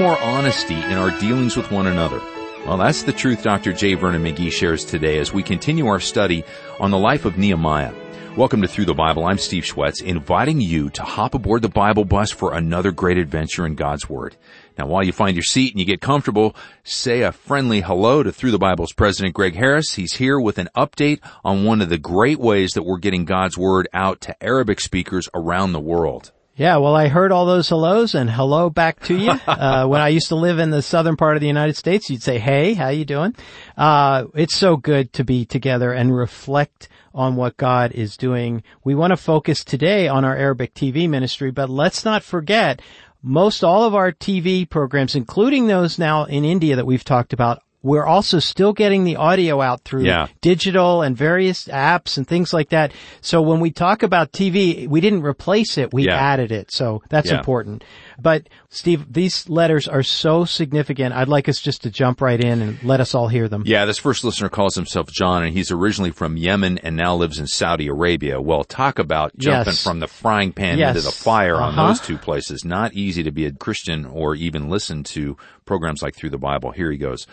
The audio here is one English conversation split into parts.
More honesty in our dealings with one another. Well, that's the truth Dr. J. Vernon McGee shares today as we continue our study on the life of Nehemiah. Welcome to Through the Bible. I'm Steve Schwetz, inviting you to hop aboard the Bible bus for another great adventure in God's Word. Now, while you find your seat and you get comfortable, say a friendly hello to Through the Bible's President Greg Harris. He's here with an update on one of the great ways that we're getting God's Word out to Arabic speakers around the world. Yeah, well, I heard all those hellos and hello back to you. Uh, when I used to live in the southern part of the United States, you'd say, "Hey, how you doing?" Uh, it's so good to be together and reflect on what God is doing. We want to focus today on our Arabic TV ministry, but let's not forget most all of our TV programs, including those now in India that we've talked about, we're also still getting the audio out through Yeah. digital and various apps and things like that. So when we talk about TV, we didn't replace it, we Yeah. added it. So that's Yeah. important. But Steve, these letters are so significant. I'd like us just to jump right in and let us all hear them. Yeah, this first listener calls himself John and he's originally from Yemen and now lives in Saudi Arabia. Well, talk about jumping Yes. from the frying pan Yes. into the fire on Uh-huh. those two places. Not easy to be a Christian or even listen to programs like Through the Bible. Here he goes.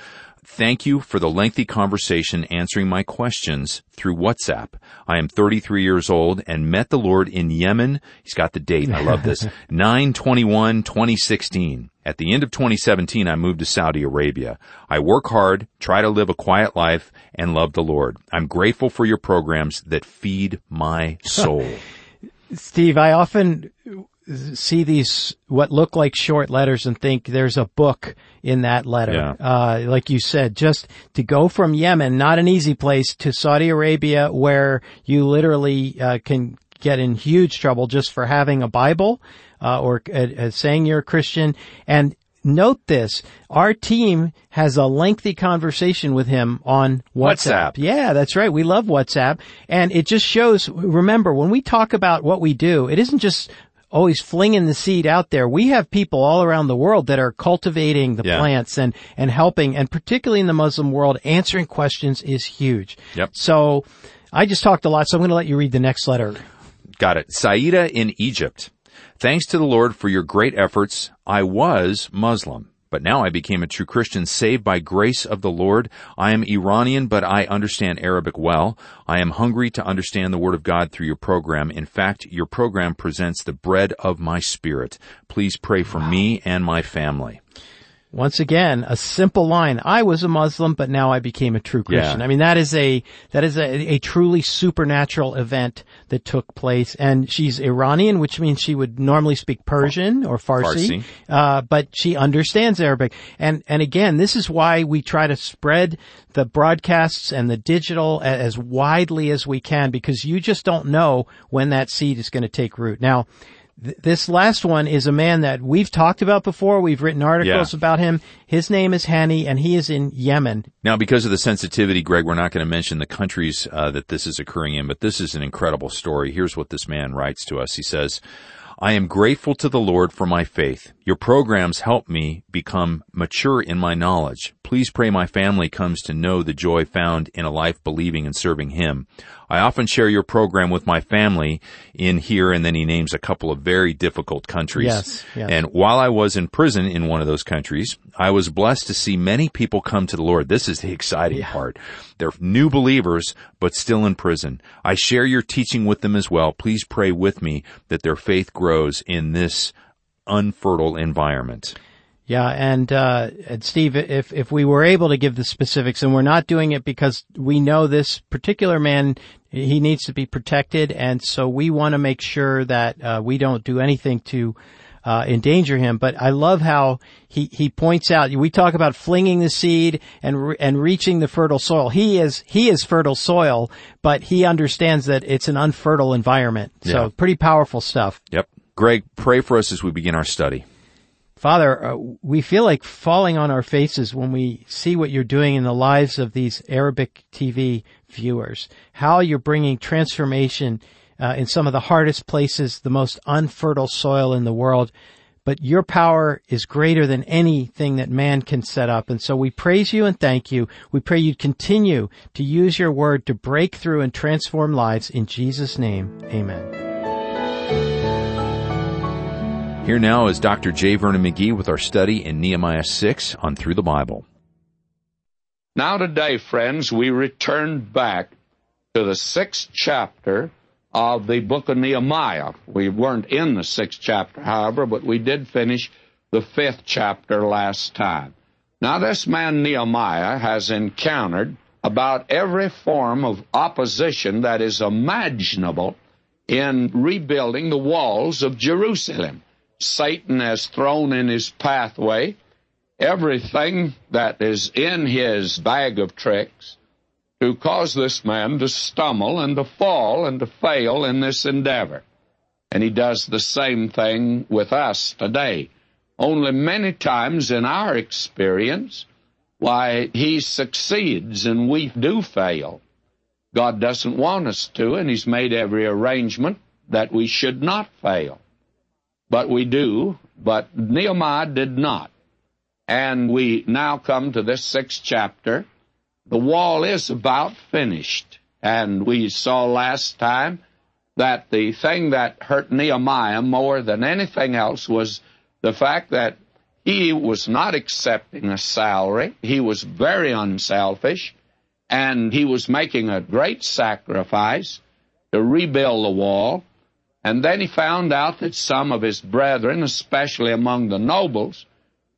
Thank you for the lengthy conversation answering my questions through WhatsApp. I am 33 years old and met the Lord in Yemen. He's got the date. I love this. 9-21-2016. At the end of 2017, I moved to Saudi Arabia. I work hard, try to live a quiet life, and love the Lord. I'm grateful for your programs that feed my soul. Steve, I often see these what look like short letters and think there's a book in that letter. Yeah. Uh, like you said, just to go from Yemen, not an easy place, to Saudi Arabia, where you literally uh, can get in huge trouble just for having a Bible uh, or uh, uh, saying you're a Christian. And note this: our team has a lengthy conversation with him on WhatsApp. WhatsApp. Yeah, that's right. We love WhatsApp. And it just shows, remember, when we talk about what we do, it isn't just always flinging the seed out there. We have people all around the world that are cultivating the Yeah. plants and, and helping, and particularly in the Muslim world, answering questions is huge. Yep. So I just talked a lot, so I'm going to let you read the next letter. Got it. Saida in Egypt. Thanks to the Lord for your great efforts. I was Muslim, but now I became a true Christian saved by grace of the Lord. I am Iranian, but I understand Arabic well. I am hungry to understand the Word of God through your program. In fact, your program presents the bread of my spirit. Please pray for me and my family. Once again, a simple line. I was a Muslim, but now I became a true Christian. Yeah. I mean, that is a, that is a, a truly supernatural event that took place. And she's Iranian, which means she would normally speak Persian or Farsi, Farsi. Uh, but she understands Arabic. And, and again, this is why we try to spread the broadcasts and the digital as widely as we can because you just don't know when that seed is going to take root. Now, th- this last one is a man that we've talked about before. We've written articles Yeah. about him. His name is Hani and he is in Yemen. Now, because of the sensitivity, Greg, we're not going to mention the countries uh, that this is occurring in, but this is an incredible story. Here's what this man writes to us. He says, I am grateful to the Lord for my faith. Your programs help me become mature in my knowledge. Please pray my family comes to know the joy found in a life believing and serving Him. I often share your program with my family in here, and then he names a couple of very difficult countries. Yes, yes. And while I was in prison in one of those countries, I was blessed to see many people come to the Lord. This is the exciting part. They're new believers, but still in prison. I share your teaching with them as well. Please pray with me that their faith grows in this unfertile environment. Yeah, and uh, and Steve, if if we were able to give the specifics, and we're not doing it because we know this particular man, he needs to be protected, and so we want to make sure that uh, we don't do anything to uh, endanger him. But I love how he he points out. We talk about flinging the seed and re- and reaching the fertile soil. He is he is fertile soil, but he understands that it's an unfertile environment. So Yeah. pretty powerful stuff. Yep. Greg, pray for us as we begin our study. Father, uh, we feel like falling on our faces when we see what you're doing in the lives of these Arabic TV viewers. How you're bringing transformation uh, in some of the hardest places, the most unfertile soil in the world. But your power is greater than anything that man can set up. And so we praise you and thank you. We pray you'd continue to use your word to break through and transform lives. In Jesus' name, amen. Here now is Dr. J. Vernon McGee with our study in Nehemiah 6 on Through the Bible. Now today, friends, we return back to the sixth chapter of the book of Nehemiah. We weren't in the sixth chapter, however, but we did finish the fifth chapter last time. Now, this man Nehemiah has encountered about every form of opposition that is imaginable in rebuilding the walls of Jerusalem. Satan has thrown in his pathway everything that is in his bag of tricks to cause this man to stumble and to fall and to fail in this endeavor. And he does the same thing with us today. Only many times in our experience, why, he succeeds and we do fail. God doesn't want us to, and he's made every arrangement that we should not fail. But we do, but Nehemiah did not. And we now come to this sixth chapter. The wall is about finished. And we saw last time that the thing that hurt Nehemiah more than anything else was the fact that he was not accepting a salary. He was very unselfish. And he was making a great sacrifice to rebuild the wall. And then he found out that some of his brethren, especially among the nobles,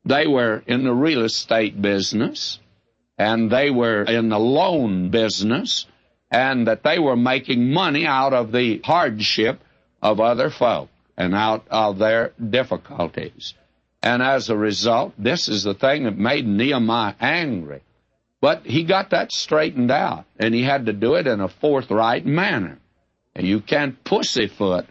they were in the real estate business and they were in the loan business and that they were making money out of the hardship of other folk and out of their difficulties. And as a result, this is the thing that made Nehemiah angry. But he got that straightened out, and he had to do it in a forthright manner. And you can't pussyfoot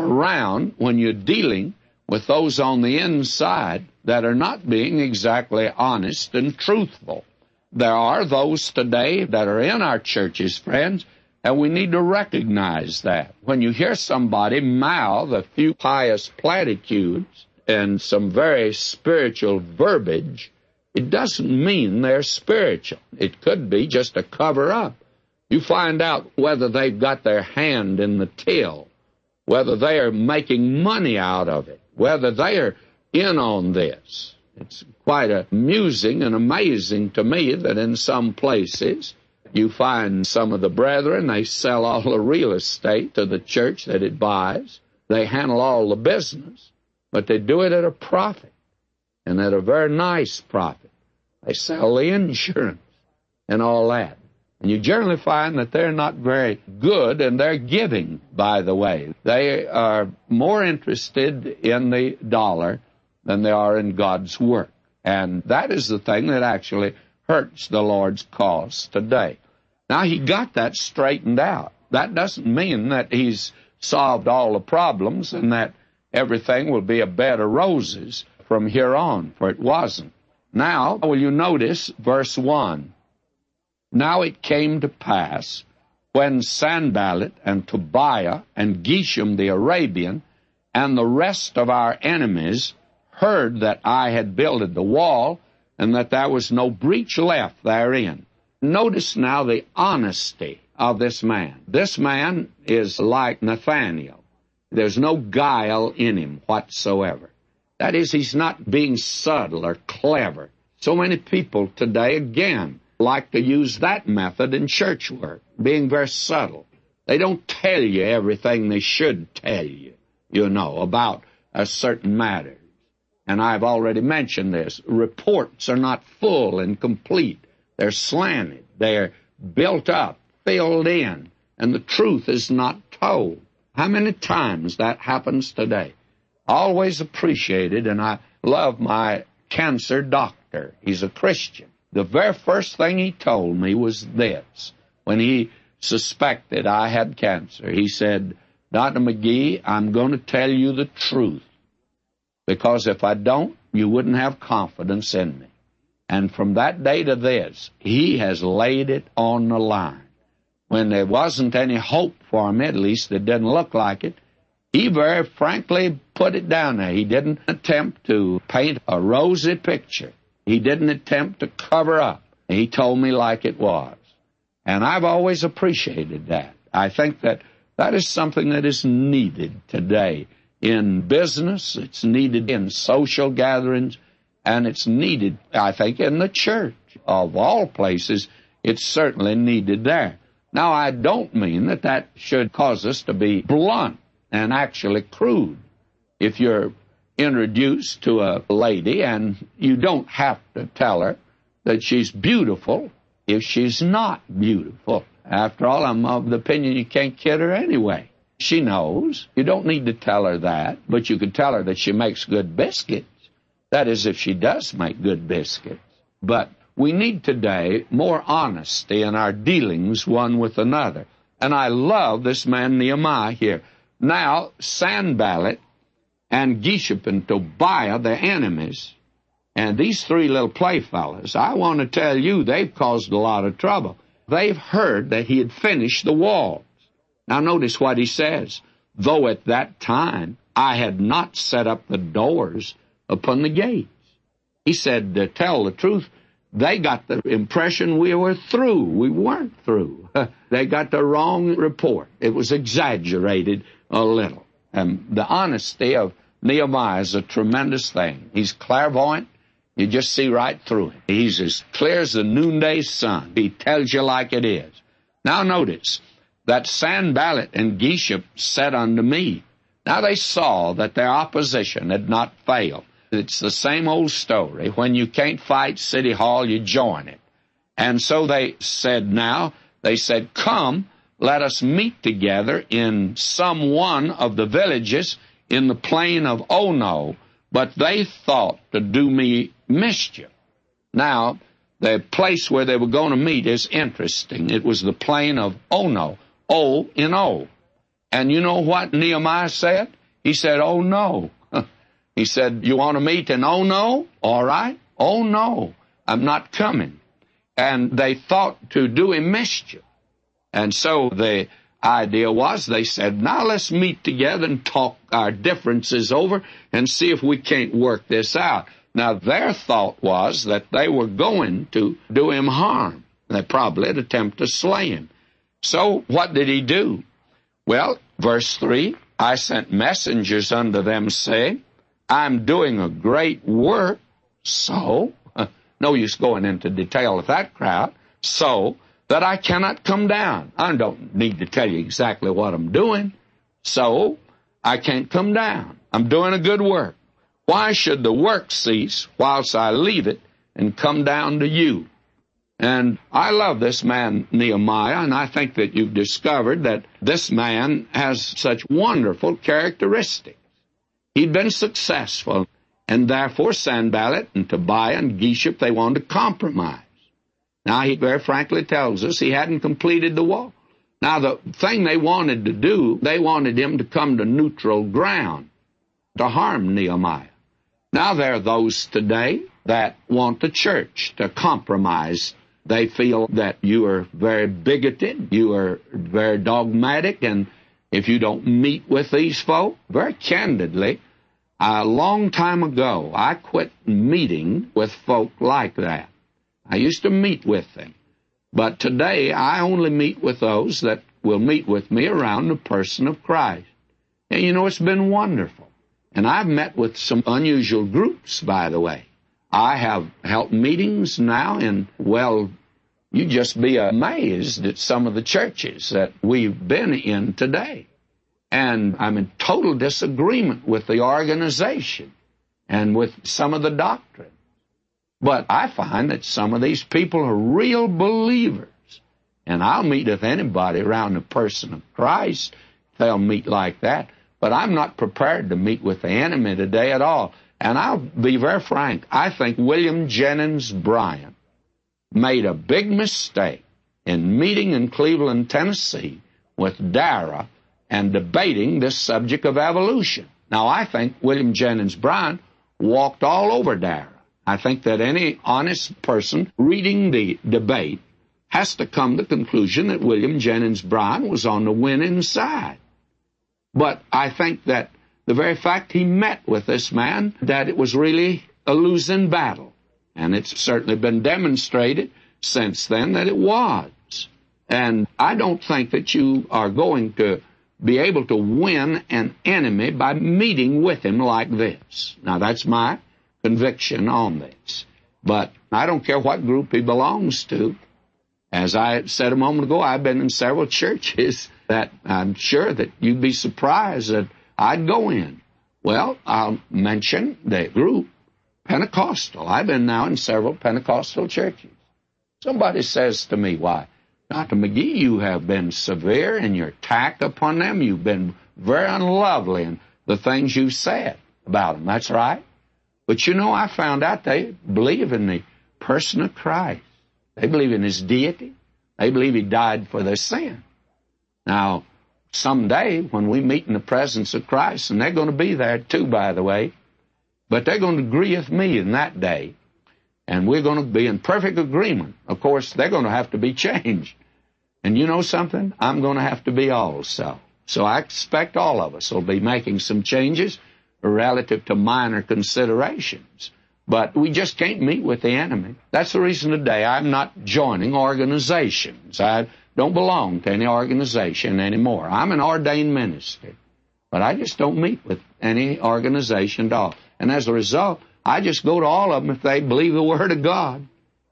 around when you're dealing with those on the inside that are not being exactly honest and truthful. There are those today that are in our churches, friends, and we need to recognize that. When you hear somebody mouth a few pious platitudes and some very spiritual verbiage, it doesn't mean they're spiritual. It could be just a cover up. You find out whether they've got their hand in the till, whether they are making money out of it whether they're in on this. It's quite amusing and amazing to me that in some places you find some of the brethren, they sell all the real estate to the church that it buys. They handle all the business, but they do it at a profit and at a very nice profit. They sell the insurance and all that. And you generally find that they're not very good in their giving, by the way. They are more interested in the dollar than they are in God's work. And that is the thing that actually hurts the Lord's cause today. Now, he got that straightened out. That doesn't mean that he's solved all the problems and that everything will be a bed of roses from here on, for it wasn't. Now, will you notice verse 1? Now it came to pass when Sanballat and Tobiah and Geshem the Arabian and the rest of our enemies heard that I had builded the wall and that there was no breach left therein. Notice now the honesty of this man. This man is like Nathaniel. There's no guile in him whatsoever. That is, he's not being subtle or clever. So many people today, again, like to use that method in church work, being very subtle. They don't tell you everything they should tell you, you know, about a certain matter. And I've already mentioned this. Reports are not full and complete. They're slanted. They're built up, filled in, and the truth is not told. How many times that happens today? Always appreciated, and I love my cancer doctor. He's a Christian. The very first thing he told me was this. When he suspected I had cancer, he said, Dr. McGee, I'm going to tell you the truth. Because if I don't, you wouldn't have confidence in me. And from that day to this, he has laid it on the line. When there wasn't any hope for me, at least it didn't look like it, he very frankly put it down there. He didn't attempt to paint a rosy picture. He didn't attempt to cover up. He told me like it was. And I've always appreciated that. I think that that is something that is needed today in business, it's needed in social gatherings, and it's needed, I think, in the church. Of all places, it's certainly needed there. Now, I don't mean that that should cause us to be blunt and actually crude. If you're introduced to a lady and you don't have to tell her that she's beautiful if she's not beautiful. After all, I'm of the opinion you can't kid her anyway. She knows. You don't need to tell her that, but you could tell her that she makes good biscuits. That is, if she does make good biscuits. But we need today more honesty in our dealings one with another. And I love this man Nehemiah here. Now, Sanballat and Geshem and Tobiah, the enemies, and these three little playfellows, I want to tell you, they've caused a lot of trouble. They've heard that he had finished the walls. Now notice what he says. Though at that time I had not set up the doors upon the gates. He said, to tell the truth, they got the impression we were through. We weren't through. they got the wrong report. It was exaggerated a little. And the honesty of Nehemiah is a tremendous thing. He's clairvoyant. You just see right through him. He's as clear as the noonday sun. He tells you like it is. Now notice that Sanballat and Geshem said unto me. Now they saw that their opposition had not failed. It's the same old story. When you can't fight City Hall, you join it. And so they said now, they said, come, let us meet together in some one of the villages in the plain of oh, Ono, but they thought to do me mischief. Now, the place where they were going to meet is interesting. It was the plain of oh, Ono, O in O. And you know what Nehemiah said? He said, Oh no. he said, You want to meet in Ono? All right. Oh no, I'm not coming. And they thought to do him mischief. And so the idea was they said, now let's meet together and talk our differences over and see if we can't work this out. Now their thought was that they were going to do him harm. They probably had attempted to slay him. So what did he do? Well, verse 3, I sent messengers unto them saying, I'm doing a great work, so, no use going into detail with that crowd, so that I cannot come down. I don't need to tell you exactly what I'm doing. So, I can't come down. I'm doing a good work. Why should the work cease whilst I leave it and come down to you? And I love this man, Nehemiah, and I think that you've discovered that this man has such wonderful characteristics. He'd been successful, and therefore Sanballat and Tobiah and Geshem, they wanted to compromise. Now, he very frankly tells us he hadn't completed the wall. Now, the thing they wanted to do, they wanted him to come to neutral ground to harm Nehemiah. Now, there are those today that want the church to compromise. They feel that you are very bigoted, you are very dogmatic, and if you don't meet with these folk, very candidly, a long time ago, I quit meeting with folk like that. I used to meet with them. But today I only meet with those that will meet with me around the person of Christ. And you know, it's been wonderful. And I've met with some unusual groups, by the way. I have held meetings now in, well, you just be amazed at some of the churches that we've been in today. And I'm in total disagreement with the organization and with some of the doctrine. But I find that some of these people are real believers. And I'll meet with anybody around the person of Christ. They'll meet like that. But I'm not prepared to meet with the enemy today at all. And I'll be very frank. I think William Jennings Bryan made a big mistake in meeting in Cleveland, Tennessee with Darrow and debating this subject of evolution. Now, I think William Jennings Bryan walked all over Darrow. I think that any honest person reading the debate has to come to the conclusion that William Jennings Bryan was on the winning side. But I think that the very fact he met with this man, that it was really a losing battle. And it's certainly been demonstrated since then that it was. And I don't think that you are going to be able to win an enemy by meeting with him like this. Now that's my conviction on this. But I don't care what group he belongs to. As I said a moment ago, I've been in several churches that I'm sure that you'd be surprised that I'd go in. Well, I'll mention the group Pentecostal. I've been now in several Pentecostal churches. Somebody says to me, why, Dr. McGee, you have been severe in your attack upon them. You've been very unlovely in the things you've said about them. That's right. But you know, I found out they believe in the person of Christ. They believe in His deity. They believe He died for their sin. Now, someday when we meet in the presence of Christ, and they're going to be there too, by the way, but they're going to agree with me in that day, and we're going to be in perfect agreement. Of course, they're going to have to be changed. And you know something? I'm going to have to be also. So I expect all of us will be making some changes relative to minor considerations. But we just can't meet with the enemy. That's the reason today I'm not joining organizations. I don't belong to any organization anymore. I'm an ordained minister. But I just don't meet with any organization at all. And as a result, I just go to all of them if they believe the Word of God.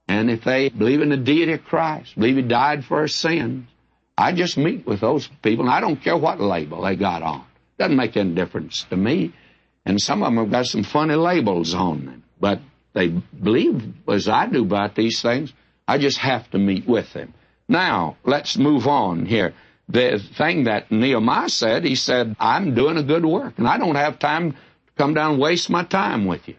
And if they believe in the deity of Christ, believe He died for our sins, I just meet with those people, and I don't care what label they got on. Doesn't make any difference to me. And some of them have got some funny labels on them. But they believe as I do about these things. I just have to meet with them. Now, let's move on here. The thing that Nehemiah said, he said, I'm doing a good work, and I don't have time to come down and waste my time with you.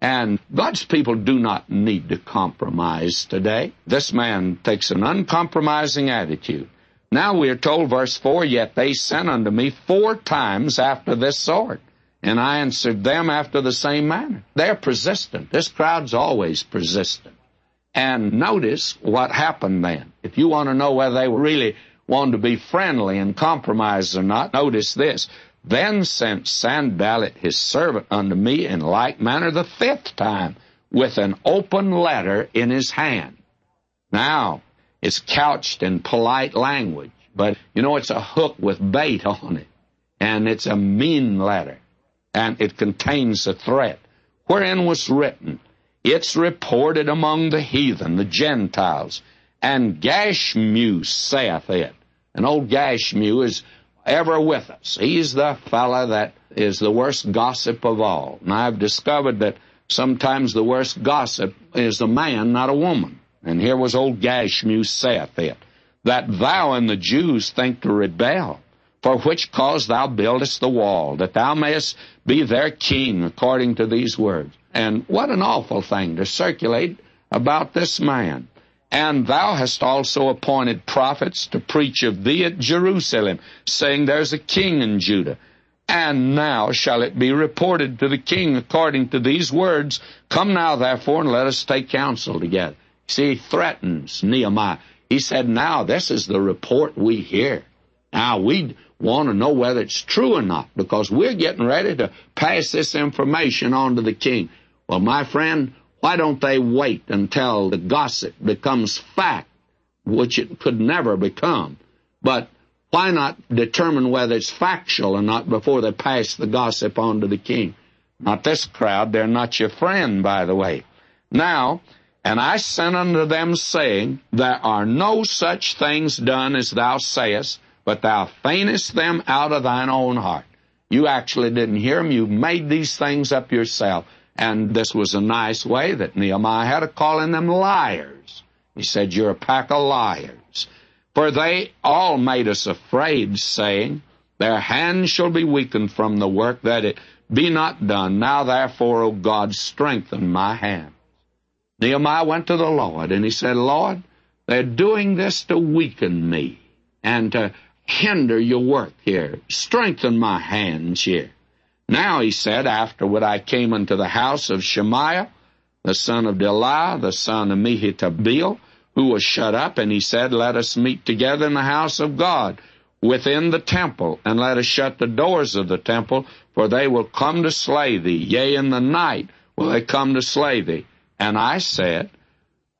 And God's people do not need to compromise today. This man takes an uncompromising attitude. Now we are told, verse 4, Yet they sent unto me four times after this sort. And I answered them after the same manner. They're persistent. This crowd's always persistent. And notice what happened then. If you want to know whether they really wanted to be friendly and compromise or not, notice this. Then sent Sanballat his servant unto me in like manner the fifth time with an open letter in his hand. Now, it's couched in polite language, but you know it's a hook with bait on it, and it's a mean letter and it contains a threat, wherein was written, It's reported among the heathen, the Gentiles, and Gashmu saith it. And old Gashmu is ever with us. He's the fellow that is the worst gossip of all. And I've discovered that sometimes the worst gossip is a man, not a woman. And here was old Gashmu saith it, that thou and the Jews think to rebel for which cause thou buildest the wall, that thou mayest be their king, according to these words. And what an awful thing to circulate about this man. And thou hast also appointed prophets to preach of thee at Jerusalem, saying, There's a king in Judah. And now shall it be reported to the king according to these words, Come now therefore and let us take counsel together. See, he threatens Nehemiah. He said, Now this is the report we hear. Now we want to know whether it's true or not because we're getting ready to pass this information on to the king. Well, my friend, why don't they wait until the gossip becomes fact, which it could never become? But why not determine whether it's factual or not before they pass the gossip on to the king? Not this crowd, they're not your friend, by the way. Now, and I sent unto them saying, There are no such things done as thou sayest, but thou feignest them out of thine own heart. You actually didn't hear them. You made these things up yourself. And this was a nice way that Nehemiah had of calling them liars. He said, You're a pack of liars. For they all made us afraid, saying, Their hands shall be weakened from the work, that it be not done. Now therefore, O God, strengthen my hands. Nehemiah went to the Lord, and he said, Lord, they're doing this to weaken me and to hinder your work here. Strengthen my hands here. Now, he said, afterward I came unto the house of Shemaiah, the son of Delaiah, the son of Mehetabeel, who was shut up, and he said, Let us meet together in the house of God, within the temple, and let us shut the doors of the temple, for they will come to slay thee. Yea, in the night will they come to slay thee. And I said,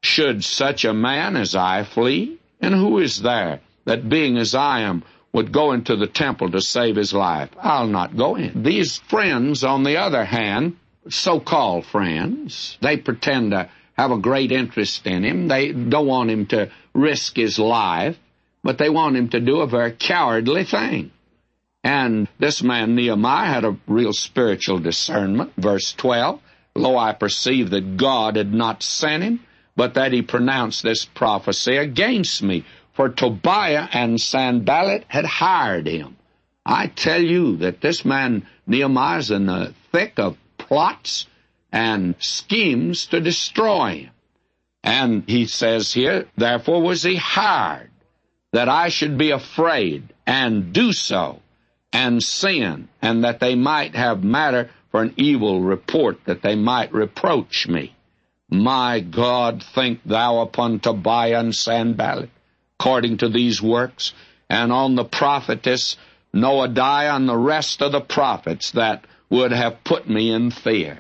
Should such a man as I flee? And who is there that being as I am would go into the temple to save his life. I'll not go in. These friends, on the other hand, so-called friends, they pretend to have a great interest in him. They don't want him to risk his life, but they want him to do a very cowardly thing. And this man Nehemiah had a real spiritual discernment. Verse 12, Lo, I perceive that God had not sent him, but that he pronounced this prophecy against me. For Tobiah and Sanballat had hired him. I tell you that this man Nehemiah is in the thick of plots and schemes to destroy him. And he says here, therefore was he hired, that I should be afraid and do so and sin, and that they might have matter for an evil report, that they might reproach me. My God, think thou upon Tobiah and Sanballat, according to these works, and on the prophetess Noadiah and the rest of the prophets that would have put me in fear.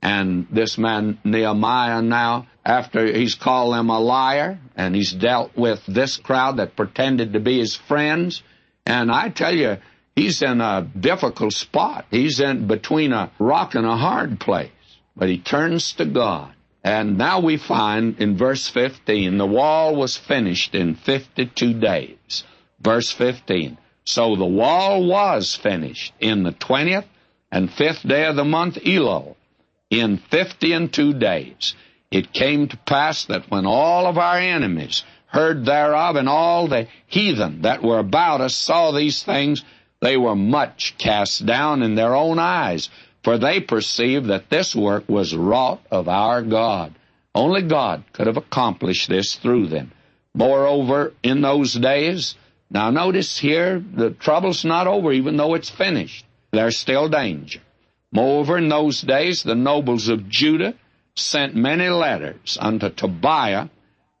And this man Nehemiah now, after he's called them a liar, and he's dealt with this crowd that pretended to be his friends, and I tell you, he's in a difficult spot. He's in between a rock and a hard place. But he turns to God. And now we find in verse 15, the wall was finished in 52 days. Verse 15. So the wall was finished in the 20th and fifth day of the month Elul in fifty and two days. It came to pass that when all of our enemies heard thereof, and all the heathen that were about us saw these things, they were much cast down in their own eyes, for they perceived that this work was wrought of our God. Only God could have accomplished this through them. Moreover, in those days, now notice here, the trouble's not over even though it's finished. There's still danger. Moreover, in those days the nobles of Judah sent many letters unto Tobiah,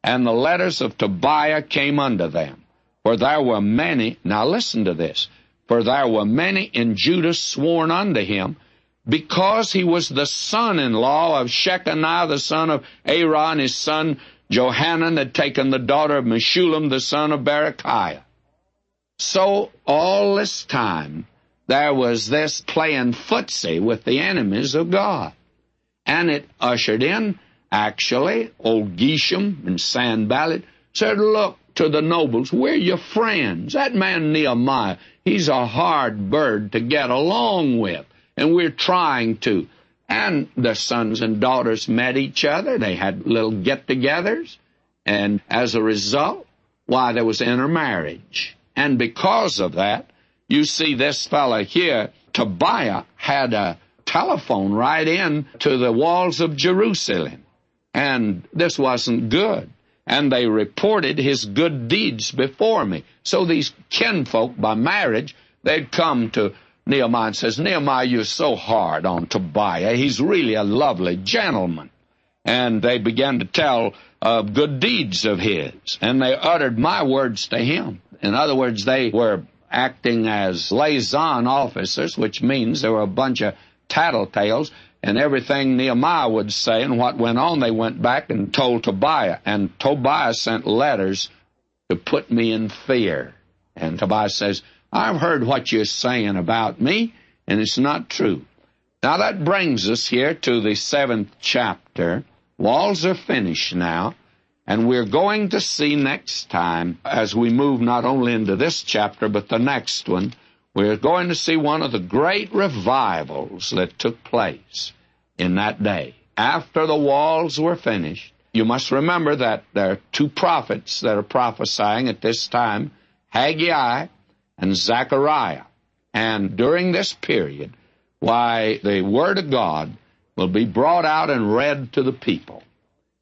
and the letters of Tobiah came unto them. For there were many, now listen to this, for there were many in Judah sworn unto him, because he was the son-in-law of Shechaniah the son of Arah, his son Johanan had taken the daughter of Meshullam the son of Berechiah. So all this time, there was this playing footsie with the enemies of God. And it ushered in, actually, old Geshem and Sanballat said, Look to the nobles, we're your friends. That man Nehemiah, he's a hard bird to get along with, and we're trying to. And the sons and daughters met each other. They had little get togethers. And as a result, why, there was intermarriage. And because of that, you see, this fellow here, Tobiah, had a telephone right in to the walls of Jerusalem. And this wasn't good. And they reported his good deeds before me. So these kinfolk by marriage, they'd come to Nehemiah says, Nehemiah, you're so hard on Tobiah. He's really a lovely gentleman. And they began to tell uh, good deeds of his. And they uttered my words to him. In other words, they were acting as liaison officers, which means there were a bunch of tattletales, and everything Nehemiah would say and what went on, they went back and told Tobiah. And Tobiah sent letters to put me in fear. And Tobiah says, I've heard what you're saying about me, and it's not true. Now that brings us here to the seventh chapter. Walls are finished now. And we're going to see next time, as we move not only into this chapter, but the next one, we're going to see one of the great revivals that took place in that day. After the walls were finished, you must remember that there are two prophets that are prophesying at this time, Haggai and Zechariah. And during this period, why, the Word of God will be brought out and read to the people.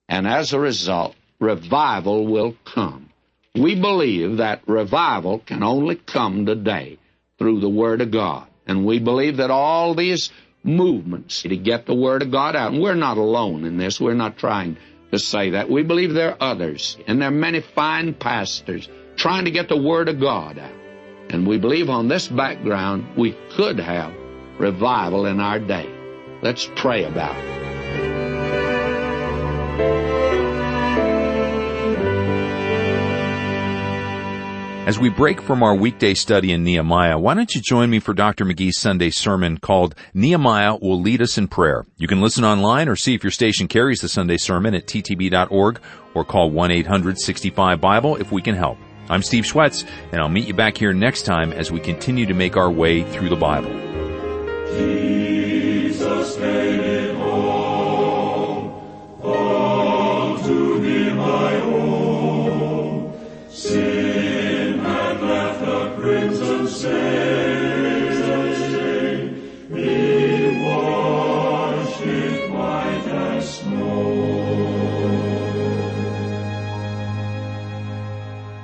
And as a result, revival will come. We believe that revival can only come today through the Word of God. And we believe that all these movements to get the Word of God out, and we're not alone in this, we're not trying to say that. We believe there are others, and there are many fine pastors trying to get the Word of God out. And we believe on this background we could have revival in our day. Let's pray about it. As we break from our weekday study in Nehemiah, why don't you join me for Dr. McGee's Sunday sermon called Nehemiah Will Lead Us in Prayer. You can listen online or see if your station carries the Sunday sermon at ttb.org or call 1-800-65-BIBLE if we can help. I'm Steve Schwetz, and I'll meet you back here next time as we continue to make our way through the Bible.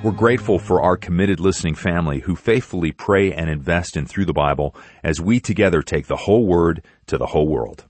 We're grateful for our committed listening family who faithfully pray and invest in Through the Bible as we together take the whole Word to the whole world.